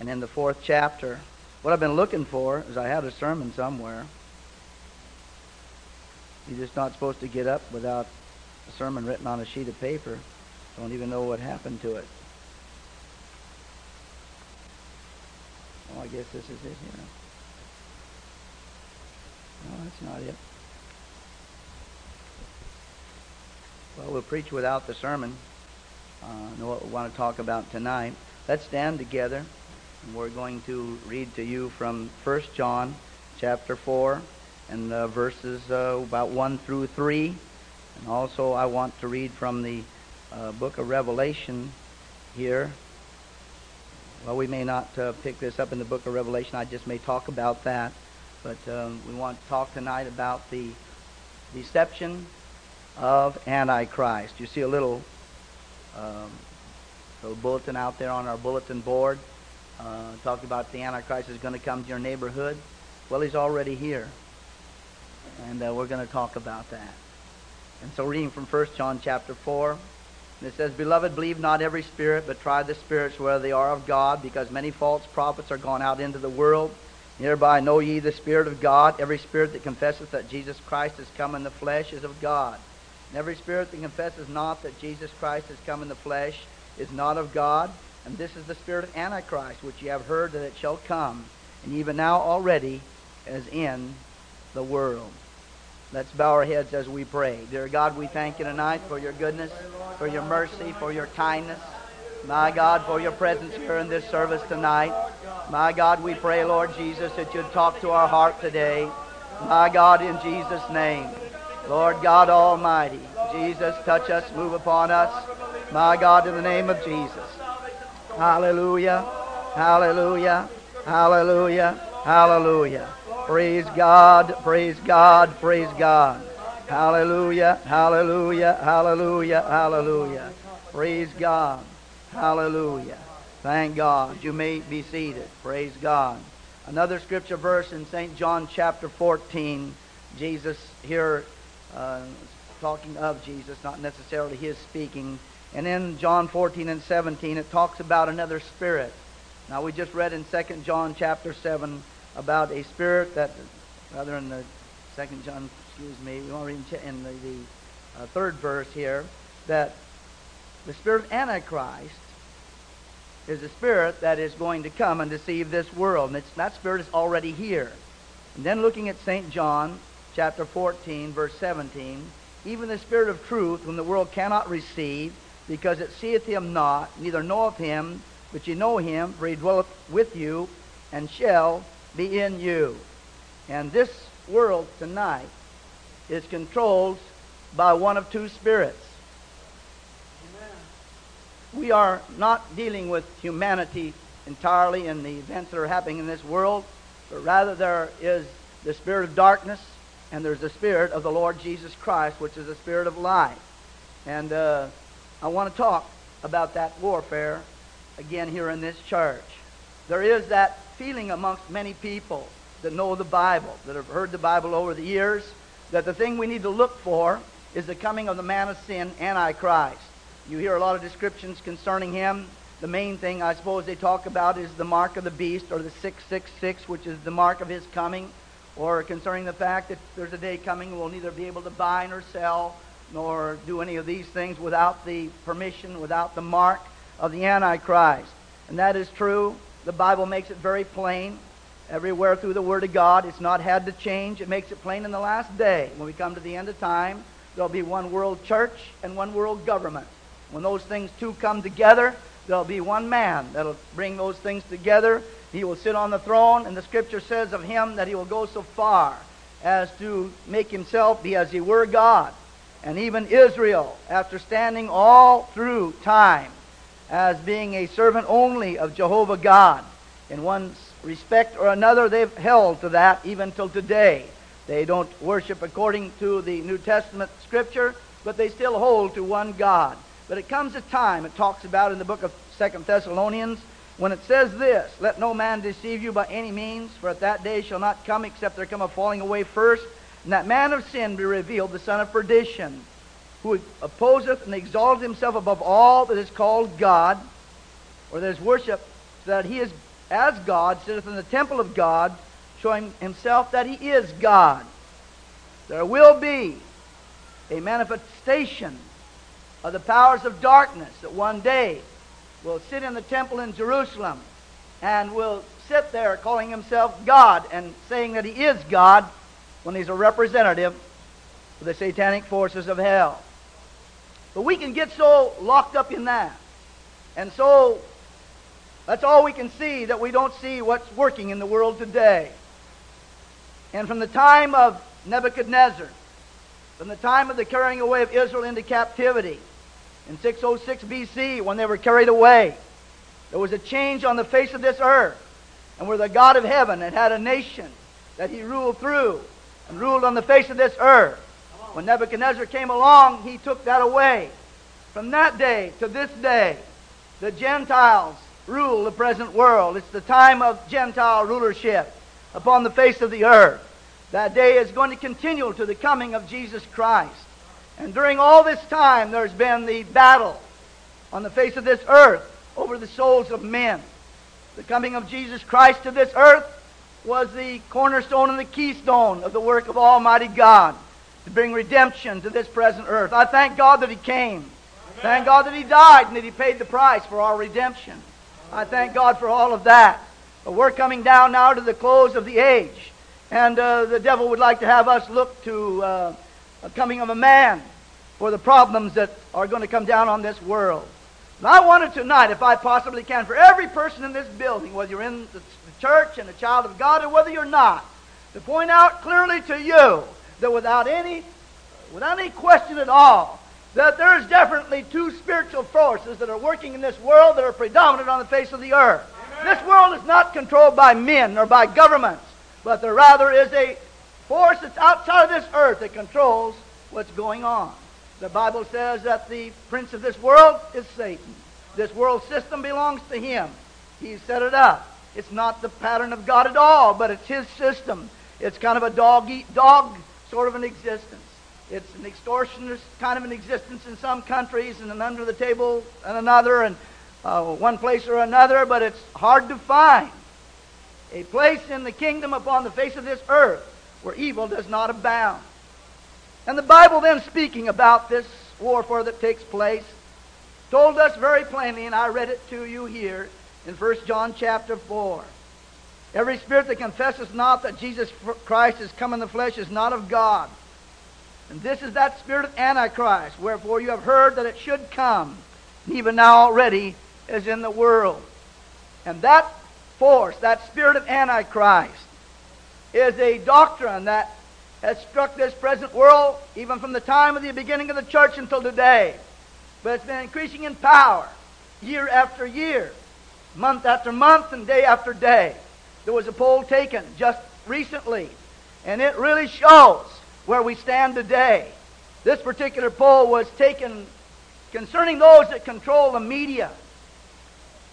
and in the fourth chapter. What I've been looking for is I had a sermon somewhere. You're just not supposed to get up without a sermon written on a sheet of paper. Don't even know what happened to it. Oh, I guess this is it here. No, that's not it. Well, we'll preach without the sermon. Uh, know what we want to talk about tonight. Let's stand together, we're going to read to you from 1 John chapter 4 and uh, verses uh, about 1 through 3. And also, I want to read from the uh, book of Revelation here. Well, we may not uh, pick this up in the book of Revelation. I just may talk about that. But um, we want to talk tonight about the deception of Antichrist. You see a little, um, little bulletin out there on our bulletin board uh, about the Antichrist is going to come to your neighborhood. Well, he's already here. And uh, we're going to talk about that. And so reading from 1 John chapter 4, and it says, Beloved, believe not every spirit, but try the spirits whether they are of God, because many false prophets are gone out into the world. Hereby know ye the Spirit of God. Every spirit that confesseth that Jesus Christ is come in the flesh is of God. And every spirit that confesses not that Jesus Christ is come in the flesh is not of God. And this is the spirit of Antichrist, which ye have heard that it shall come, and even now already is in the world. Let's bow our heads as we pray. Dear God, we thank you tonight for your goodness, for your mercy, for your kindness. My God, for your presence here in this service tonight. My God, we pray, Lord Jesus, that you'd talk to our heart today. My God, in Jesus' name. Lord God Almighty, Jesus, touch us, move upon us. My God, in the name of Jesus. Hallelujah, hallelujah, hallelujah, hallelujah. Praise God, praise God, praise God. Hallelujah, hallelujah, hallelujah, hallelujah. Praise God, hallelujah. Thank God. You may be seated. Praise God. Another scripture verse in St. John chapter 14. Jesus here uh, talking of Jesus, not necessarily his speaking. And in John 14 and 17, it talks about another spirit. Now, we just read in 2 John chapter 7 about a spirit that, rather in the 2 John, excuse me, we want to read in the, the uh, third verse here, that the spirit of Antichrist is a spirit that is going to come and deceive this world. And that spirit is already here. And then looking at St. John chapter 14, verse 17, even the Spirit of truth, whom the world cannot receive, because it seeth him not, neither knoweth him, but ye know him, for he dwelleth with you, and shall be in you. And this world tonight is controlled by one of two spirits. Amen. We are not dealing with humanity entirely in the events that are happening in this world, but rather there is the spirit of darkness and there's the Spirit of the Lord Jesus Christ, which is the Spirit of life. And uh, I want to talk about that warfare again here in this church. There is that feeling amongst many people that know the Bible, that have heard the Bible over the years, that the thing we need to look for is the coming of the man of sin, Antichrist. You hear a lot of descriptions concerning him. The main thing I suppose they talk about is the mark of the beast or the 666, which is the mark of his coming or concerning the fact that there's a day coming we'll neither be able to buy nor sell nor do any of these things without the permission, without the mark of the Antichrist. And that is true. The Bible makes it very plain. Everywhere through the Word of God, it's not had to change. It makes it plain in the last day. When we come to the end of time, there'll be one world church and one world government. When those things two come together, there'll be one man that'll bring those things together he will sit on the throne, and the scripture says of him that he will go so far as to make himself be as he were God. And even Israel, after standing all through time as being a servant only of Jehovah God, in one respect or another, they've held to that even till today. They don't worship according to the New Testament scripture, but they still hold to one God. But it comes a time, it talks about in the book of Second Thessalonians, when it says this, let no man deceive you by any means, for at that day shall not come except there come a falling away first, and that man of sin be revealed, the son of perdition, who opposeth and exalteth himself above all that is called God, or that is worshipped, so that he is as God, sitteth in the temple of God, showing himself that he is God. There will be a manifestation of the powers of darkness that one day will sit in the temple in Jerusalem and will sit there calling himself God and saying that he is God when he's a representative of the satanic forces of hell. But we can get so locked up in that. And so that's all we can see, that we don't see what's working in the world today. And from the time of Nebuchadnezzar, from the time of the carrying away of Israel into captivity, in 606 BC, when they were carried away, there was a change on the face of this earth. And where the God of heaven had had a nation that he ruled through and ruled on the face of this earth. When Nebuchadnezzar came along, he took that away. From that day to this day, the Gentiles rule the present world. It's the time of Gentile rulership upon the face of the earth. That day is going to continue to the coming of Jesus Christ. And during all this time, there's been the battle on the face of this earth over the souls of men. The coming of Jesus Christ to this earth was the cornerstone and the keystone of the work of Almighty God to bring redemption to this present earth. I thank God that He came. Amen. Thank God that He died and that He paid the price for our redemption. I thank God for all of that. But we're coming down now to the close of the age. And uh, the devil would like to have us look to uh, a coming of a man for the problems that are going to come down on this world. And I wanted tonight, if I possibly can, for every person in this building, whether you're in the church and a child of God or whether you're not, to point out clearly to you that without any, without any question at all, that there's definitely two spiritual forces that are working in this world that are predominant on the face of the earth. Amen. This world is not controlled by men or by governments, but there rather is a force that's outside of this earth that controls what's going on. The Bible says that the prince of this world is Satan. This world system belongs to him. He set it up. It's not the pattern of God at all, but it's his system. It's kind of a dog eat dog sort of an existence. It's an extortionist kind of an existence in some countries and an under the table in another and uh, one place or another, but it's hard to find a place in the kingdom upon the face of this earth where evil does not abound. And the Bible then speaking about this warfare that takes place told us very plainly, and I read it to you here in 1 John chapter 4. Every spirit that confesses not that Jesus Christ is come in the flesh is not of God. And this is that spirit of Antichrist, wherefore you have heard that it should come, and even now already is in the world. And that force, that spirit of Antichrist, is a doctrine that has struck this present world even from the time of the beginning of the church until today. But it's been increasing in power year after year, month after month, and day after day. There was a poll taken just recently, and it really shows where we stand today. This particular poll was taken concerning those that control the media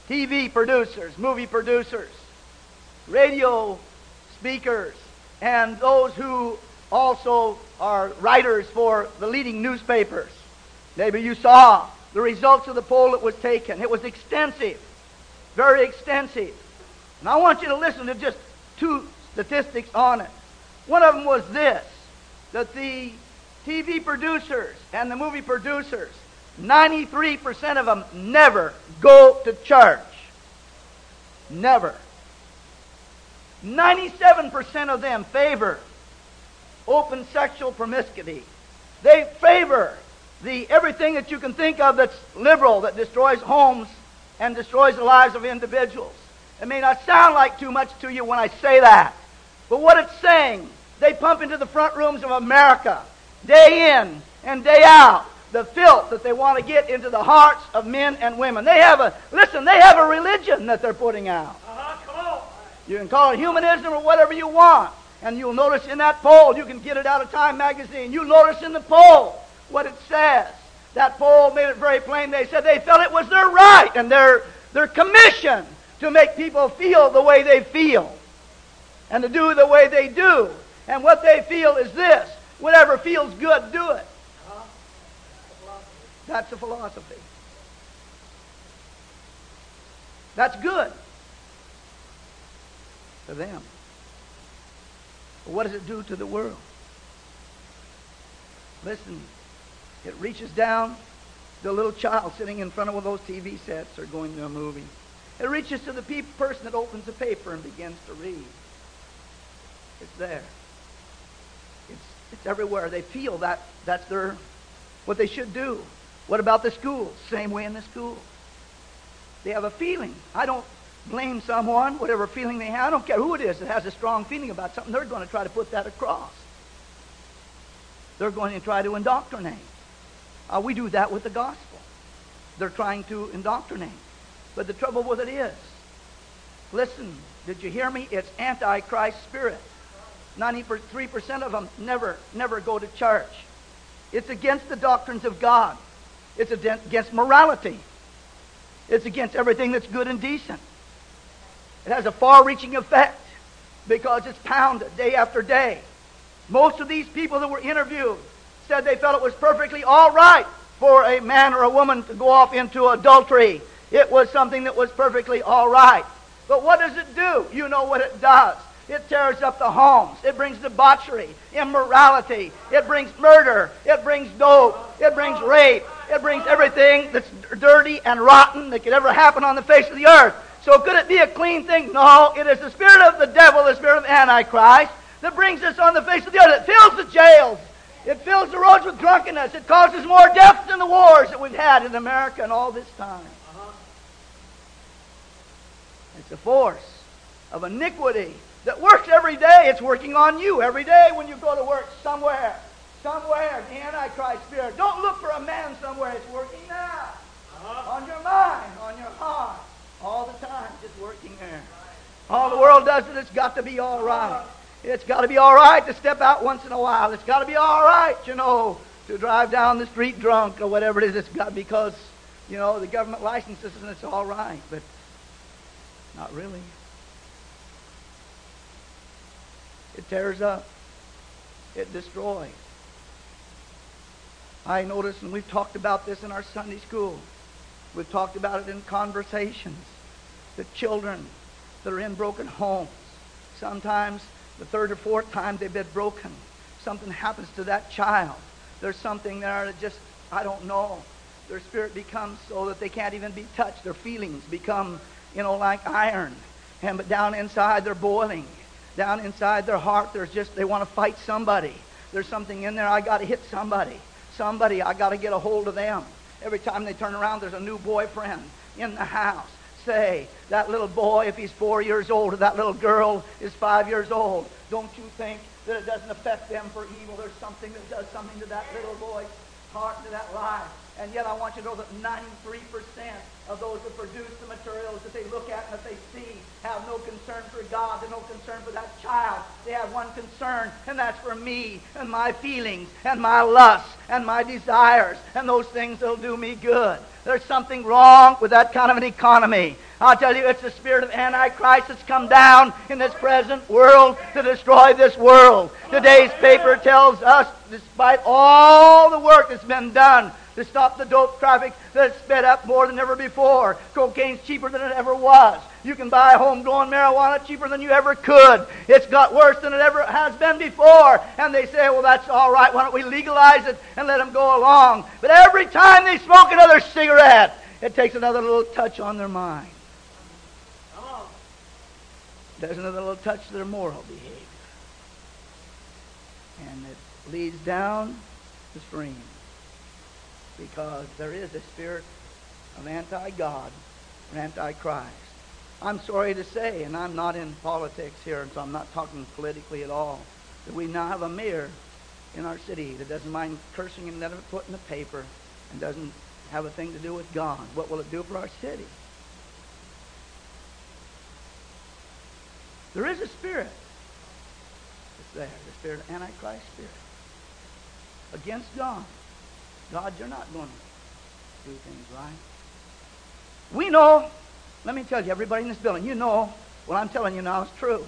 TV producers, movie producers, radio speakers, and those who also are writers for the leading newspapers. Maybe you saw the results of the poll that was taken. It was extensive, very extensive. And I want you to listen to just two statistics on it. One of them was this that the TV producers and the movie producers, 93% of them never go to church. Never. 97% of them favor open sexual promiscuity. They favor the everything that you can think of that's liberal, that destroys homes and destroys the lives of individuals. It may not sound like too much to you when I say that, but what it's saying, they pump into the front rooms of America day in and day out the filth that they want to get into the hearts of men and women. They have a listen. They have a religion that they're putting out. Uh-huh, you can call it humanism or whatever you want. And you'll notice in that poll, you can get it out of Time magazine. You'll notice in the poll what it says. That poll made it very plain. They said they felt it was their right and their, their commission to make people feel the way they feel and to do the way they do. And what they feel is this whatever feels good, do it. That's the philosophy. That's good. to them. But what does it do to the world? Listen, it reaches down to a little child sitting in front of one of those TV sets or going to a movie. It reaches to the pe- person that opens the paper and begins to read. It's there. It's, it's everywhere. They feel that that's their what they should do. What about the schools? Same way in the schools. They have a feeling. I don't blame someone, whatever feeling they have. I don't care who it is that has a strong feeling about something. They're going to try to put that across. They're going to try to indoctrinate. Uh, we do that with the gospel. They're trying to indoctrinate. But the trouble with it is, listen, did you hear me? It's antichrist spirit. 93% of them never, never go to church. It's against the doctrines of God. It's against morality. It's against everything that's good and decent. It has a far-reaching effect because it's pounded day after day. Most of these people that were interviewed said they felt it was perfectly all right for a man or a woman to go off into adultery. It was something that was perfectly all right. But what does it do? You know what it does. It tears up the homes. It brings debauchery, immorality. It brings murder. It brings dope. It brings rape. It brings everything that's dirty and rotten that could ever happen on the face of the earth. So could it be a clean thing? No. It is the spirit of the devil, the spirit of Antichrist, that brings us on the face of the earth. It fills the jails. It fills the roads with drunkenness. It causes more deaths than the wars that we've had in America in all this time. It's a force of iniquity that works every day. It's working on you every day when you go to work somewhere. Somewhere, the Antichrist spirit. Don't look for a man somewhere. It's working now. Uh-huh. On your mind, on your heart. All the time, just working there. All the world does it, it's got to be all right. It's got to be all right to step out once in a while. It's got to be all right, you know, to drive down the street drunk or whatever it is. It's got because, you know, the government licenses and it's all right. But not really. It tears up. It destroys. I notice, and we've talked about this in our Sunday school. We've talked about it in conversations. The children that are in broken homes. Sometimes the third or fourth time they've been broken. Something happens to that child. There's something there that just, I don't know. Their spirit becomes so that they can't even be touched. Their feelings become, you know, like iron. And but down inside they're boiling. Down inside their heart, there's just, they want to fight somebody. There's something in there, I got to hit somebody. Somebody, I got to get a hold of them. Every time they turn around, there's a new boyfriend in the house. Say, that little boy, if he's four years old, or that little girl is five years old, don't you think that it doesn't affect them for evil? There's something that does something to that little boy's heart, to that life. And yet I want you to know that 93% of those that produce the materials that they look at and that they see have no concern for God. They're no concern for that child. They have one concern, and that's for me and my feelings and my lusts and my desires and those things that'll do me good. There's something wrong with that kind of an economy. I'll tell you, it's the spirit of Antichrist that's come down in this present world to destroy this world. Today's paper tells us, despite all the work that's been done to stop the dope traffic that's sped up more than ever before. Cocaine's cheaper than it ever was. You can buy homegrown marijuana cheaper than you ever could. It's got worse than it ever has been before. And they say, well, that's all right. Why don't we legalize it and let them go along? But every time they smoke another cigarette, it takes another little touch on their mind. Does another little touch to their moral behavior. And it leads down the stream because there is a spirit of anti-God or anti-Christ. I'm sorry to say, and I'm not in politics here, and so I'm not talking politically at all, that we now have a mayor in our city that doesn't mind cursing and it put in the paper and doesn't have a thing to do with God. What will it do for our city? There is a spirit. It's there, the spirit of Antichrist spirit. Against God. God, you're not going to do things right. We know, let me tell you, everybody in this building, you know what I'm telling you now is true.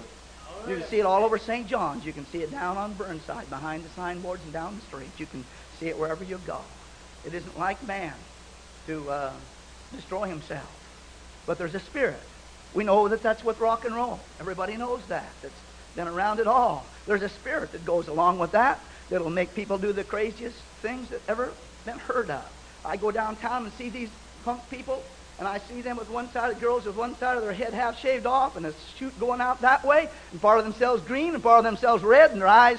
You can see it all over St. John's. You can see it down on Burnside, behind the signboards and down the street. You can see it wherever you go. It isn't like man to uh, destroy himself. But there's a spirit We know that that's with rock and roll. Everybody knows that. That's been around it all. There's a spirit that goes along with that that'll make people do the craziest things that ever been heard of. I go downtown and see these punk people, and I see them with one side of girls with one side of their head half shaved off, and a shoot going out that way, and part of themselves green, and part of themselves red, and their eyes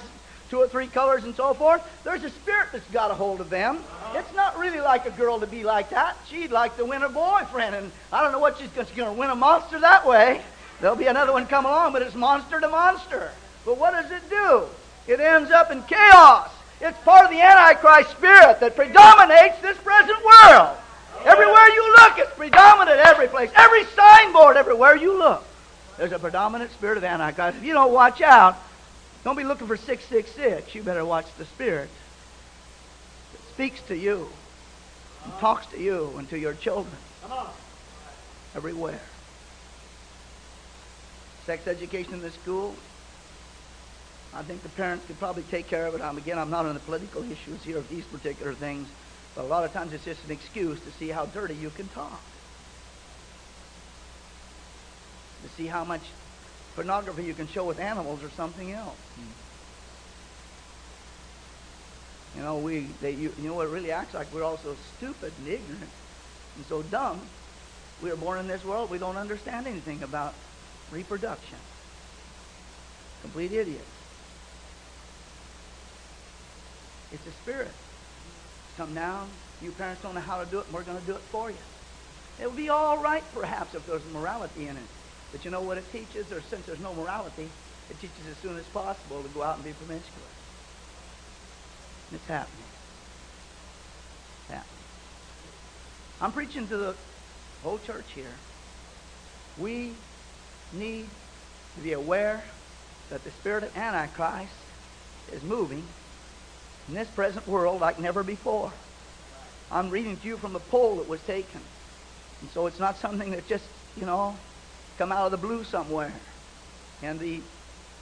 two or three colors and so forth. There's a spirit that's got a hold of them. It's not really like a girl to be like that. She'd like to win a boyfriend, and I don't know what she's going to win a monster that way. There'll be another one come along, but it's monster to monster. But what does it do? It ends up in chaos. It's part of the Antichrist spirit that predominates this present world. Everywhere you look, it's predominant every place. Every signboard, everywhere you look, there's a predominant spirit of Antichrist. If you don't watch out, don't be looking for 666. You better watch the Spirit that speaks to you and talks to you and to your children everywhere. Sex education in the school. I think the parents could probably take care of it. I'm, again, I'm not on the political issues here of these particular things, but a lot of times it's just an excuse to see how dirty you can talk. To see how much pornography you can show with animals or something else. Hmm. You know, we they you, you know what it really acts like we're all so stupid and ignorant and so dumb. We are born in this world, we don't understand anything about reproduction. Complete idiots. It's a spirit. Come down. You parents don't know how to do it, and we're going to do it for you. It would be all right, perhaps, if there's morality in it. But you know what it teaches? Or since there's no morality, it teaches as soon as possible to go out and be promiscuous. And it's happening. It's happening. I'm preaching to the whole church here. We need to be aware that the spirit of Antichrist is moving in this present world like never before. I'm reading to you from a poll that was taken. And so it's not something that just, you know, come out of the blue somewhere. And the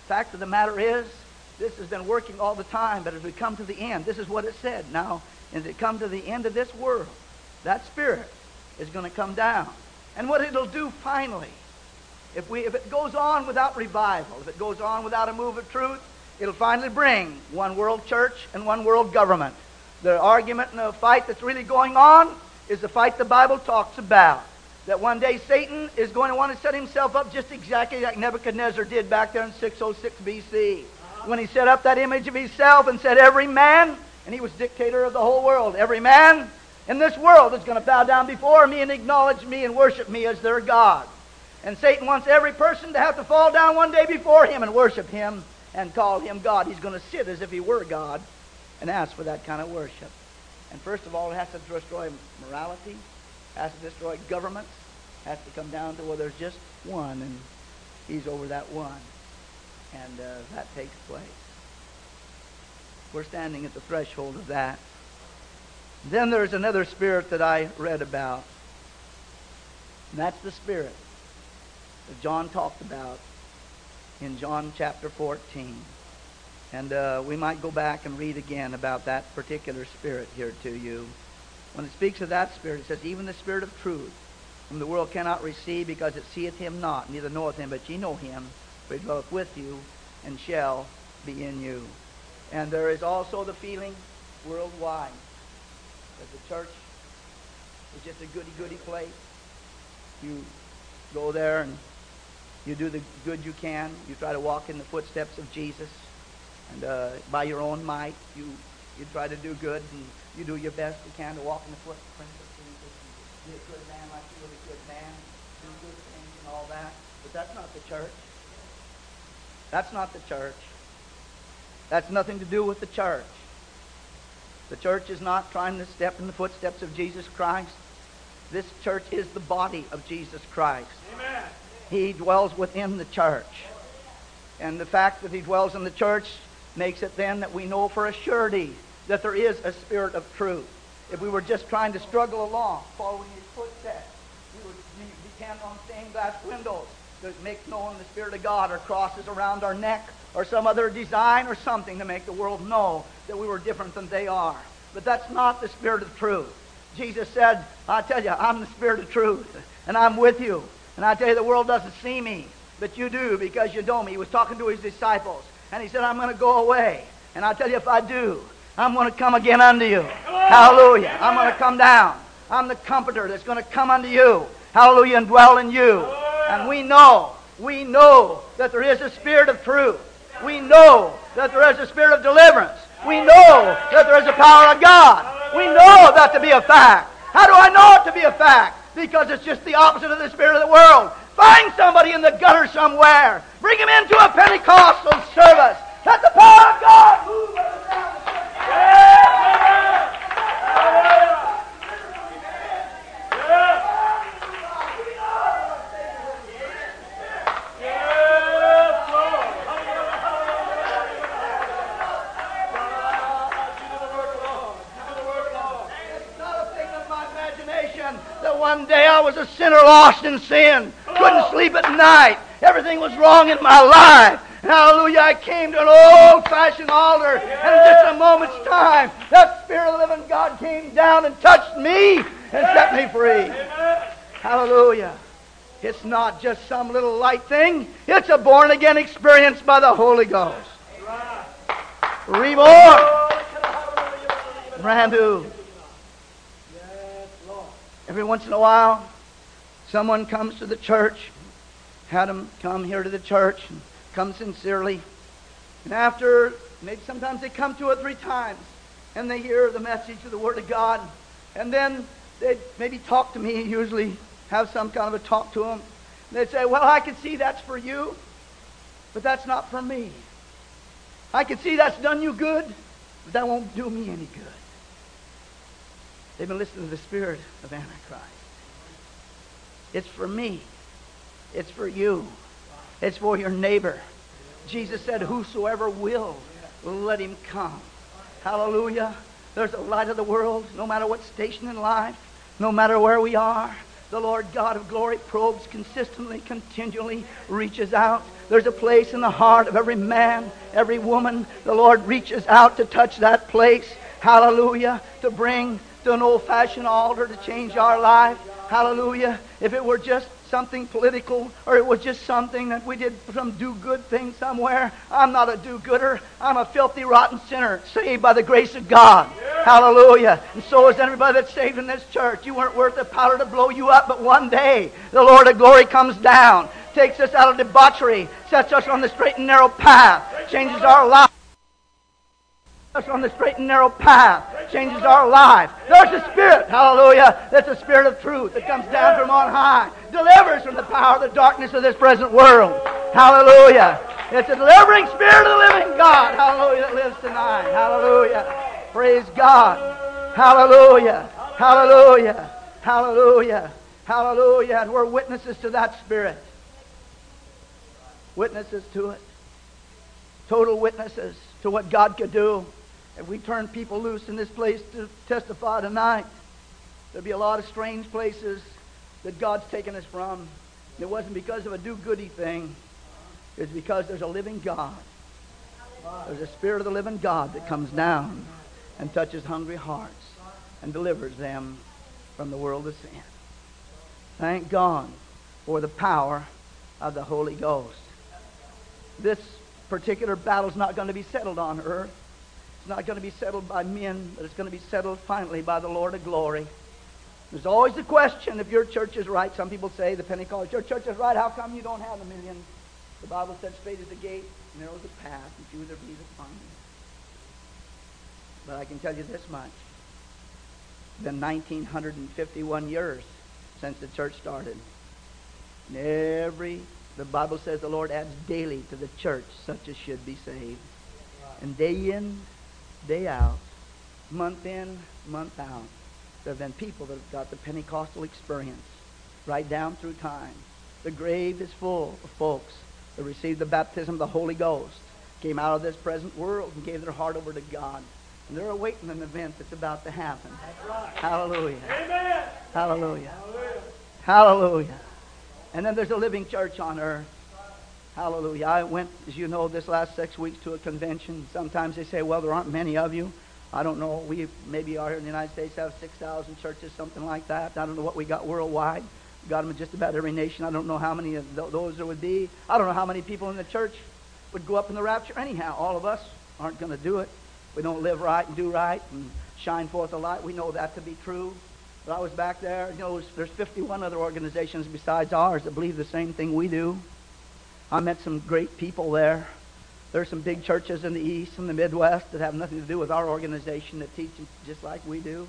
fact of the matter is, this has been working all the time, but as we come to the end, this is what it said. Now, as it come to the end of this world, that spirit is going to come down. And what it'll do finally, if, we, if it goes on without revival, if it goes on without a move of truth, it'll finally bring one world church and one world government. The argument and the fight that's really going on is the fight the Bible talks about that one day Satan is going to want to set himself up just exactly like Nebuchadnezzar did back there in 606 BC. When he set up that image of himself and said, Every man, and he was dictator of the whole world, every man in this world is going to bow down before me and acknowledge me and worship me as their God. And Satan wants every person to have to fall down one day before him and worship him and call him God. He's going to sit as if he were God and ask for that kind of worship. And first of all, it has to destroy morality, has to destroy governments, has to come down to, where there's just one, and he's over that one. And uh, that takes place. We're standing at the threshold of that. Then there's another spirit that I read about. And that's the spirit that John talked about in John chapter 14. And uh, we might go back and read again about that particular spirit here to you. When it speaks of that spirit, it says, even the spirit of truth, whom the world cannot receive because it seeth him not, neither knoweth him, but ye know him, for he dwelleth with you and shall be in you. And there is also the feeling worldwide that the church is just a goody-goody place. You go there and you do the good you can. You try to walk in the footsteps of Jesus. And uh, by your own might, you, you try to do good and you do your best you can to walk in the footprints of Jesus. Be a good man like you were a good man. Do good things and all that. But that's not the church. That's not the church. That's nothing to do with the church. The church is not trying to step in the footsteps of Jesus Christ. This church is the body of Jesus Christ. Amen. He dwells within the church. And the fact that he dwells in the church makes it then that we know for a surety that there is a spirit of truth. If we were just trying to struggle along, following his footsteps, we would depend on stained glass windows to make known the Spirit of God or crosses around our neck or some other design or something to make the world know that we were different than they are. But that's not the Spirit of truth. Jesus said, I tell you, I'm the Spirit of truth, and I'm with you. And I tell you, the world doesn't see me, but you do because you know me. He was talking to his disciples, and he said, I'm going to go away. And I tell you, if I do, I'm going to come again unto you. Hallelujah. I'm going to come down. I'm the comforter that's going to come unto you. Hallelujah, and dwell in you. And we know, we know that there is a spirit of truth. We know that there is a spirit of deliverance. We know that there is a power of God. We know that to be a fact. How do I know it to be a fact? Because it's just the opposite of the spirit of the world. Find somebody in the gutter somewhere. Bring him into a Pentecostal service. Let the power of God move one I was a sinner lost in sin. Couldn't sleep at night. Everything was wrong in my life. Hallelujah. I came to an old fashioned altar, and in just a moment's time, that Spirit of the living God came down and touched me and set me free. Hallelujah. It's not just some little light thing, it's a born again experience by the Holy Ghost. Reborn. Brand new. Every once in a while, someone comes to the church, had them come here to the church, and come sincerely. And after, maybe sometimes they come two or three times, and they hear the message of the Word of God, and then they maybe talk to me, usually have some kind of a talk to them. They'd say, Well, I can see that's for you, but that's not for me. I can see that's done you good, but that won't do me any good. They've been listening to the spirit of Antichrist. It's for me. It's for you. It's for your neighbor. Jesus said, Whosoever will, let him come. Hallelujah. There's a light of the world, no matter what station in life, no matter where we are. The Lord God of glory probes consistently, continually, reaches out. There's a place in the heart of every man, every woman. The Lord reaches out to touch that place. Hallelujah. To bring to an old fashioned altar to change our life. Hallelujah. If it were just something political or it was just something that we did some do good thing somewhere, I'm not a do gooder. I'm a filthy, rotten sinner saved by the grace of God. Yeah. Hallelujah. And so is everybody that's saved in this church. You weren't worth the powder to blow you up, but one day the Lord of glory comes down, takes us out of debauchery, sets us on the straight and narrow path, changes our life us on the straight and narrow path, changes our life. There's a spirit, hallelujah, that's a spirit of truth that comes down from on high, delivers from the power of the darkness of this present world. Hallelujah. It's a delivering spirit of the living God, hallelujah, that lives tonight. Hallelujah. Praise God. Hallelujah. Hallelujah. Hallelujah. Hallelujah. And we're witnesses to that spirit. Witnesses to it. Total witnesses to what God could do. If we turn people loose in this place to testify tonight, there'll be a lot of strange places that God's taken us from. And it wasn't because of a do-goody thing. It's because there's a living God. There's a spirit of the living God that comes down and touches hungry hearts and delivers them from the world of sin. Thank God for the power of the Holy Ghost. This particular battle's not going to be settled on earth. It's not going to be settled by men, but it's going to be settled finally by the Lord of glory. There's always the question if your church is right. Some people say the Pentecost, your church is right. How come you don't have a million? The Bible says, straight is the gate, narrow is the path, and few there be that find it. But I can tell you this much. It's been 1951 years since the church started. And every, the Bible says the Lord adds daily to the church such as should be saved. And day in, day out, month in, month out, there have been people that have got the Pentecostal experience right down through time. The grave is full of folks that received the baptism of the Holy Ghost, came out of this present world and gave their heart over to God. And they're awaiting an event that's about to happen. Right. Hallelujah. Amen. Hallelujah. Hallelujah. Hallelujah. And then there's a living church on earth. Hallelujah. I went, as you know, this last six weeks to a convention. Sometimes they say, well, there aren't many of you. I don't know. We maybe are here in the United States have 6,000 churches, something like that. I don't know what we got worldwide. We got them in just about every nation. I don't know how many of those there would be. I don't know how many people in the church would go up in the rapture. Anyhow, all of us aren't going to do it. We don't live right and do right and shine forth the light. We know that to be true. But I was back there. You know, there's 51 other organizations besides ours that believe the same thing we do. I met some great people there. There's some big churches in the East and the Midwest that have nothing to do with our organization that teach just like we do.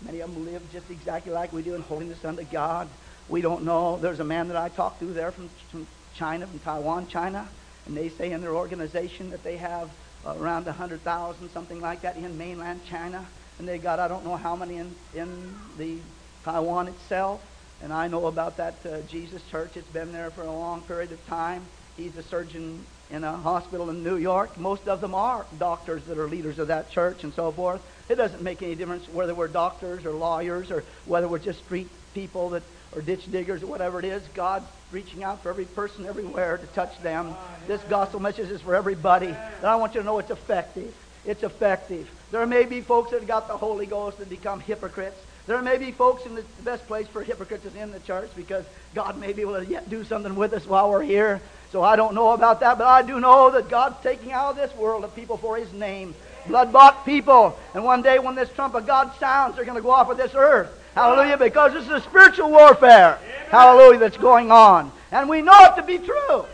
Many of them live just exactly like we do in holiness unto God. We don't know. There's a man that I talked to there from, from China, from Taiwan, China, and they say in their organization that they have around 100,000, something like that, in mainland China. And they got, I don't know how many in, in the Taiwan itself. And I know about that uh, Jesus Church. It's been there for a long period of time. He's a surgeon in a hospital in New York. Most of them are doctors that are leaders of that church and so forth. It doesn't make any difference whether we're doctors or lawyers or whether we're just street people that or ditch diggers or whatever it is. God's reaching out for every person everywhere to touch them. This gospel message is for everybody. And I want you to know it's effective. It's effective. There may be folks that got the Holy Ghost that become hypocrites. There may be folks in the best place for hypocrites is in the church because God may be able to yet do something with us while we're here. So I don't know about that, but I do know that God's taking out of this world of people for His name. Blood bought people. And one day when this trump of God sounds, they're going to go off of this earth. Hallelujah, because this is a spiritual warfare. Hallelujah, that's going on. And we know it to be true.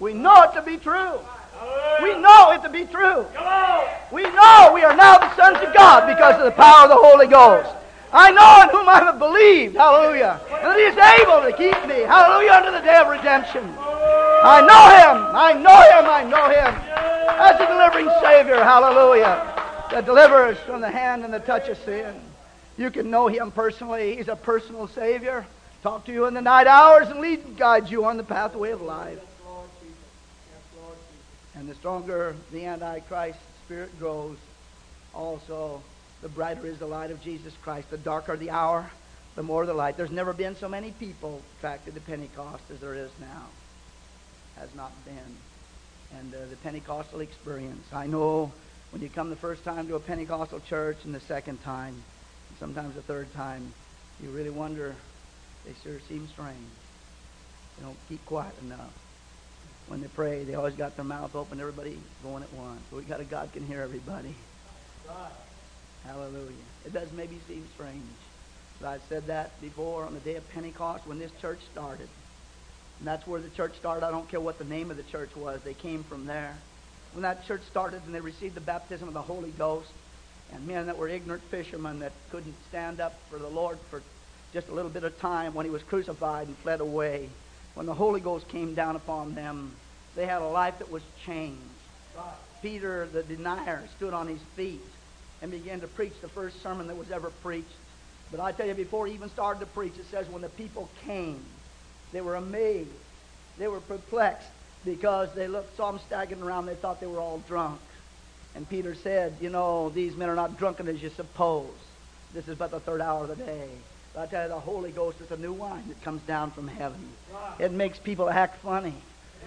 We know it to be true. We know it to be true. We know we are now the sons of God because of the power of the Holy Ghost. I know in whom I have believed. Hallelujah. And that He is able to keep me. Hallelujah. Unto the day of redemption. I know Him. I know Him. I know Him. As a delivering Savior. Hallelujah. That delivers from the hand and the touch of sin. You can know Him personally. He's a personal Savior. Talk to you in the night hours and lead and guide you on the pathway of life. And the stronger the Antichrist spirit grows, also the brighter is the light of Jesus Christ. The darker the hour, the more the light. There's never been so many people attracted to Pentecost as there is now. Has not been. And uh, the Pentecostal experience. I know when you come the first time to a Pentecostal church and the second time, and sometimes the third time, you really wonder, they sure seem strange. They don't keep quiet enough. When they pray, they always got their mouth open, everybody going at once. We got a God can hear everybody. God. Hallelujah. It does maybe seem strange. But I've said that before on the day of Pentecost when this church started. And that's where the church started. I don't care what the name of the church was. They came from there. When that church started and they received the baptism of the Holy Ghost, and men that were ignorant fishermen that couldn't stand up for the Lord for just a little bit of time when he was crucified and fled away. When the Holy Ghost came down upon them, they had a life that was changed. Peter, the denier, stood on his feet and began to preach the first sermon that was ever preached. But I tell you, before he even started to preach, it says when the people came, they were amazed. They were perplexed because they looked, saw him staggering around. They thought they were all drunk. And Peter said, You know, these men are not drunken as you suppose. This is but the third hour of the day. But I tell you, the Holy Ghost is a new wine that comes down from heaven. It makes people act funny.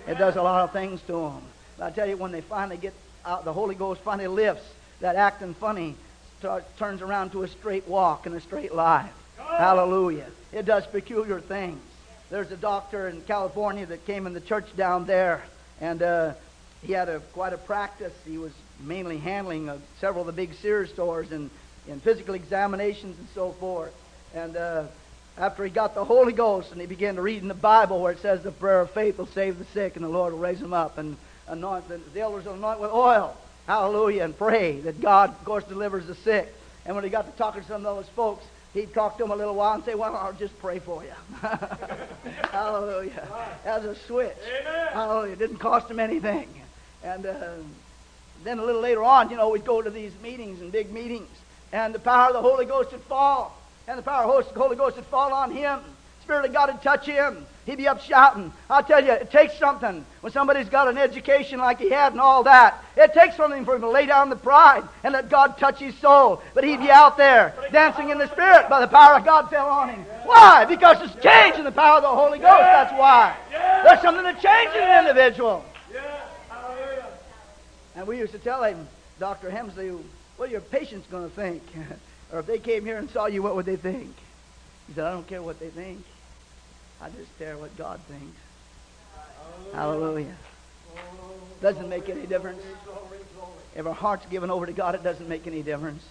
It does a lot of things to them. But I tell you, when they finally get out, the Holy Ghost finally lifts that acting funny turns around to a straight walk and a straight life. Hallelujah. It does peculiar things. There's a doctor in California that came in the church down there, and uh, he had a, quite a practice. He was mainly handling uh, several of the big Sears stores and, and physical examinations and so forth. And uh, after he got the Holy Ghost and he began to read in the Bible where it says the prayer of faith will save the sick and the Lord will raise them up and anoint the, the elders will anoint with oil. Hallelujah. And pray that God, of course, delivers the sick. And when he got to talking to some of those folks, he'd talk to them a little while and say, well, I'll just pray for you. Hallelujah. As a switch. Amen. Hallelujah. It didn't cost him anything. And uh, then a little later on, you know, we'd go to these meetings and big meetings, and the power of the Holy Ghost would fall. And the power of the Holy Ghost would fall on him. Spirit of God would touch him. He'd be up shouting. I'll tell you, it takes something when somebody's got an education like he had and all that. It takes something for him to lay down the pride and let God touch his soul. But he'd be out there dancing in the Spirit by the power of God fell on him. Why? Because it's changed in the power of the Holy Ghost. That's why. There's something that changes an individual. And we used to tell him, Dr. Hemsley, what are your patients going to think? or if they came here and saw you, what would they think? He said, I don't care what they think. I just care what God thinks. Hallelujah. Doesn't make any difference. If our heart's given over to God, it doesn't make any difference.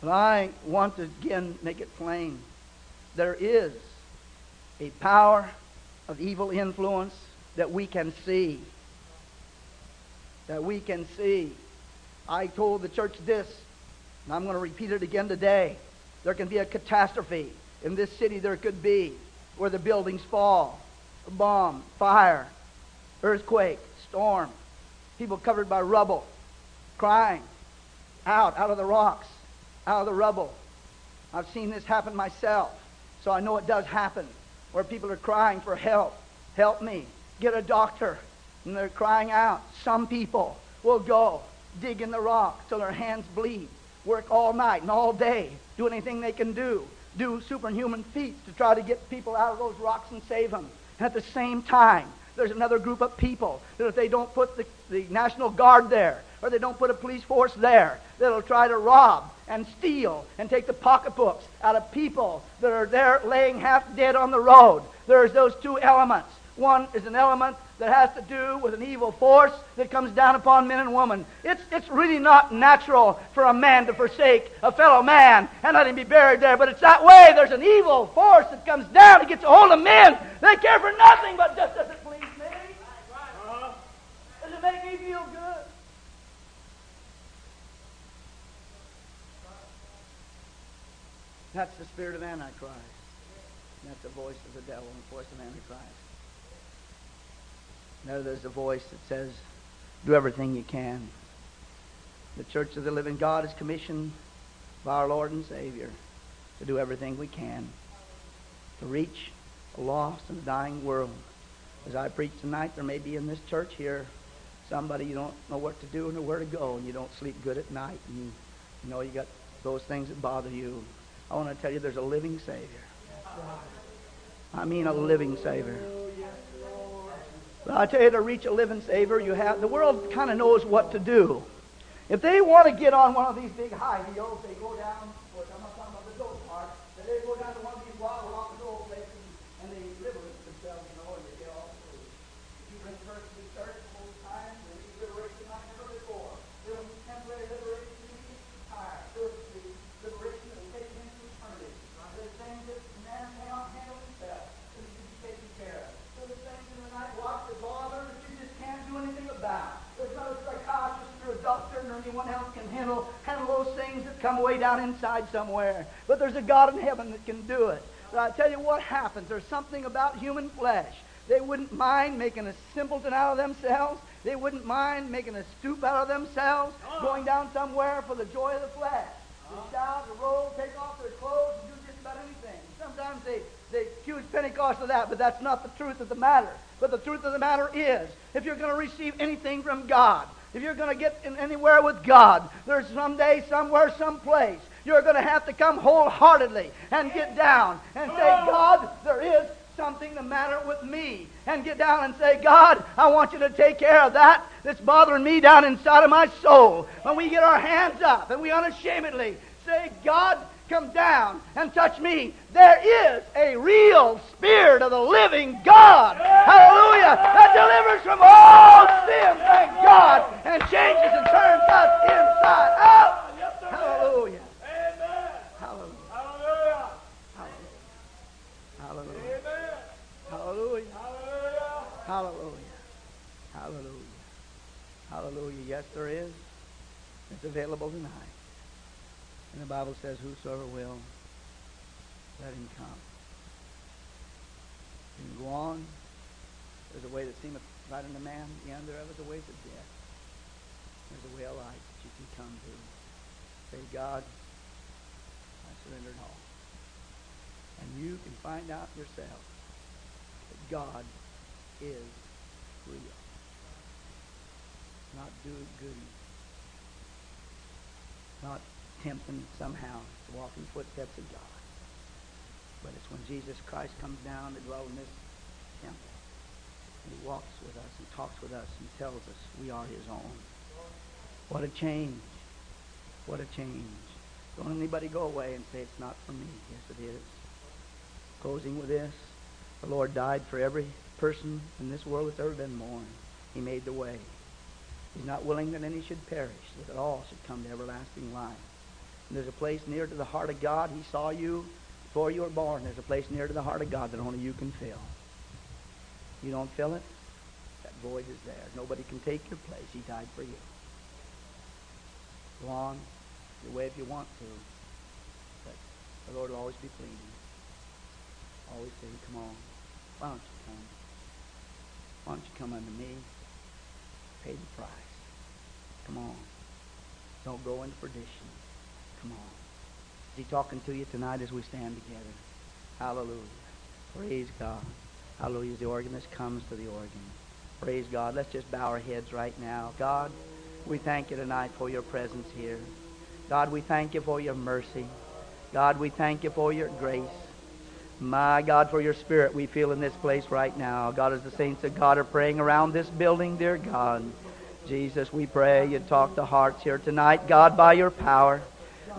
But I want to again make it plain. There is a power of evil influence that we can see. That we can see. I told the church this, and I'm going to repeat it again today. There can be a catastrophe. In this city, there could be where the buildings fall, a bomb, fire, earthquake, storm, people covered by rubble, crying out, out of the rocks, out of the rubble. I've seen this happen myself, so I know it does happen where people are crying for help. Help me. Get a doctor. And they're crying out. Some people will go dig in the rock till their hands bleed, work all night and all day, do anything they can do, do superhuman feats to try to get people out of those rocks and save them. And at the same time, there's another group of people that if they don't put the, the National Guard there, or they don't put a police force there, that'll try to rob and steal and take the pocketbooks out of people that are there laying half dead on the road. There's those two elements. One is an element that has to do with an evil force that comes down upon men and women. It's, it's really not natural for a man to forsake a fellow man and let him be buried there, but it's that way. There's an evil force that comes down. It gets a hold of men. They care for nothing but just does it please me? Does it make me feel good? That's the spirit of Antichrist. That's the voice of the devil and the voice of Antichrist. Now there's a voice that says, do everything you can. The Church of the Living God is commissioned by our Lord and Savior to do everything we can to reach a lost and dying world. As I preach tonight, there may be in this church here somebody you don't know what to do and where to go, and you don't sleep good at night, and you know you got those things that bother you. I want to tell you there's a living Savior. I mean a living Savior. But I tell you, to reach a living Savior, you have the world kind of knows what to do. If they want to get on one of these big high heels, they go down. Or I'm not talking about the goat part. But they go down to one of these wild rock and roll places, and they liberate themselves, you know, and they get all free. If you bring first to the church most times, they need liberation like never before. There will be temporary liberation to be tired. There will be liberation that will take you into eternity. There's things that man cannot handle himself that he can be taken care of. There's things in the night watch that bother that you just can't do anything about. There's not a psychiatrist or a doctor or anyone else can handle handle those things that come way down inside somewhere. But there's a God in heaven that can do it. But I tell you what happens. There's something about human flesh. They wouldn't mind making a simpleton out of themselves. They wouldn't mind making a stoop out of themselves, going down somewhere for the joy of the flesh. To uh-huh. shout, to roll, take off their clothes, and do just about anything. Sometimes they, they accuse Pentecost of that, but that's not the truth of the matter. But the truth of the matter is, if you're going to receive anything from God, if you're going to get in anywhere with God, there's someday, somewhere, someplace, you're going to have to come wholeheartedly and get down and say, God, there is something the matter with me. And get down and say, God, I want you to take care of that that's bothering me down inside of my soul. When we get our hands up and we unashamedly say, God, come down and touch me. There is a real Spirit of the living God. Hallelujah. That delivers from all sin, thank God, and changes and turns us inside out. Hallelujah. Amen. Hallelujah. Hallelujah. Hallelujah. Hallelujah. Hallelujah. Hallelujah. Hallelujah. Yes, there is. It's available tonight. And the Bible says, Whosoever will, let him come. You can go on. There's a way that seemeth right unto man, the end thereof is a way to death. There's a way of life that you can come to. Say, God, I surrendered all. And you can find out yourself that God is real. Not do goody. Not tempting somehow to walk in the footsteps of God. But it's when Jesus Christ comes down to dwell in this temple. And he walks with us and talks with us and tells us we are his own. What a change. What a change. Don't anybody go away and say it's not for me. Yes, it is. Closing with this. The Lord died for every person in this world that's ever been born. He made the way. He's not willing that any should perish, that all should come to everlasting life. And there's a place near to the heart of God. He saw you before you were born. There's a place near to the heart of God that only you can fill. You don't fill it, that void is there. Nobody can take your place. He died for you. Go on your way if you want to. But the Lord will always be pleading. Always saying, come on. Why don't you come? Why don't you come unto me? Pay the price. Come on. Don't go into perdition. Come on. Is he talking to you tonight as we stand together? Hallelujah. Praise God. Hallelujah. As the organist comes to the organ. Praise God. Let's just bow our heads right now. God, we thank you tonight for your presence here. God, we thank you for your mercy. God, we thank you for your grace. My God, for your spirit we feel in this place right now. God, as the saints of God are praying around this building, dear God. Jesus, we pray you talk to hearts here tonight. God, by your power.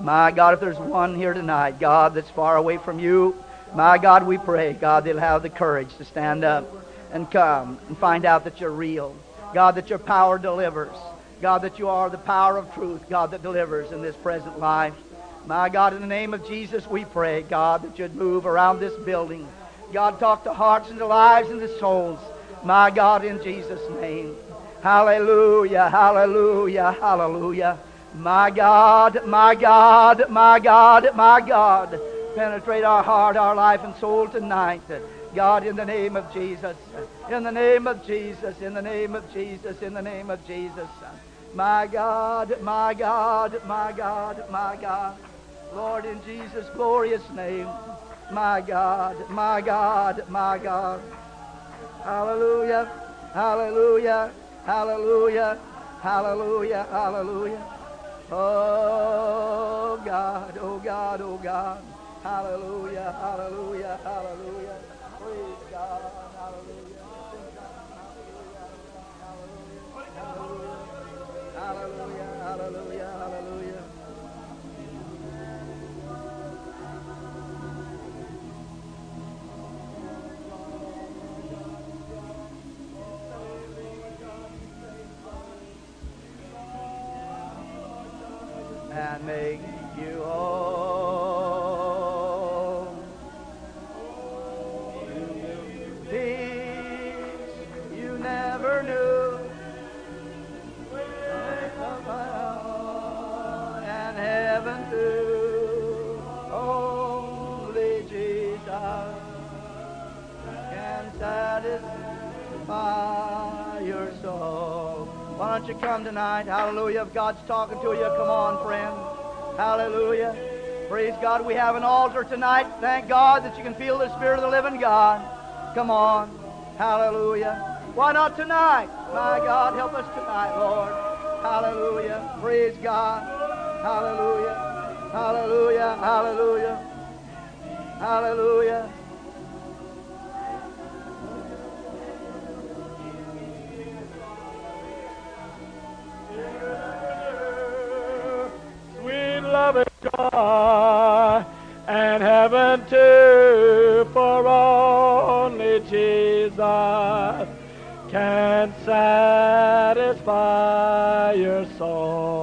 My God, if there's one here tonight, God, that's far away from you, my God, we pray, God, they'll have the courage to stand up and come and find out that you're real. God, that your power delivers. God, that you are the power of truth, God, that delivers in this present life. My God, in the name of Jesus, we pray, God, that you'd move around this building. God, talk to hearts and to lives and to souls. My God, in Jesus' name. Hallelujah, hallelujah, hallelujah. My God, my God, my God, my God. Penetrate our heart, our life, and soul tonight. God, in the name of Jesus. In the name of Jesus. In the name of Jesus. In the name of Jesus. My God, my God, my God, my God. Lord, in Jesus' glorious name. My God, my God, my God. Hallelujah, hallelujah, hallelujah, hallelujah, hallelujah. Oh God, oh God, oh God. Hallelujah, hallelujah, hallelujah. Praise God, hallelujah. Hallelujah, hallelujah, make you whole. Peace you never knew. And heaven too. Only Jesus can satisfy your soul. Why don't you come tonight? Hallelujah. If God's talking to you, come on, friend. Hallelujah. Praise God. We have an altar tonight. Thank God that you can feel the Spirit of the living God. Come on. Hallelujah. Why not tonight? My God, help us tonight, Lord. Hallelujah. Praise God. Hallelujah. Hallelujah. Hallelujah. Hallelujah. Satisfy your soul.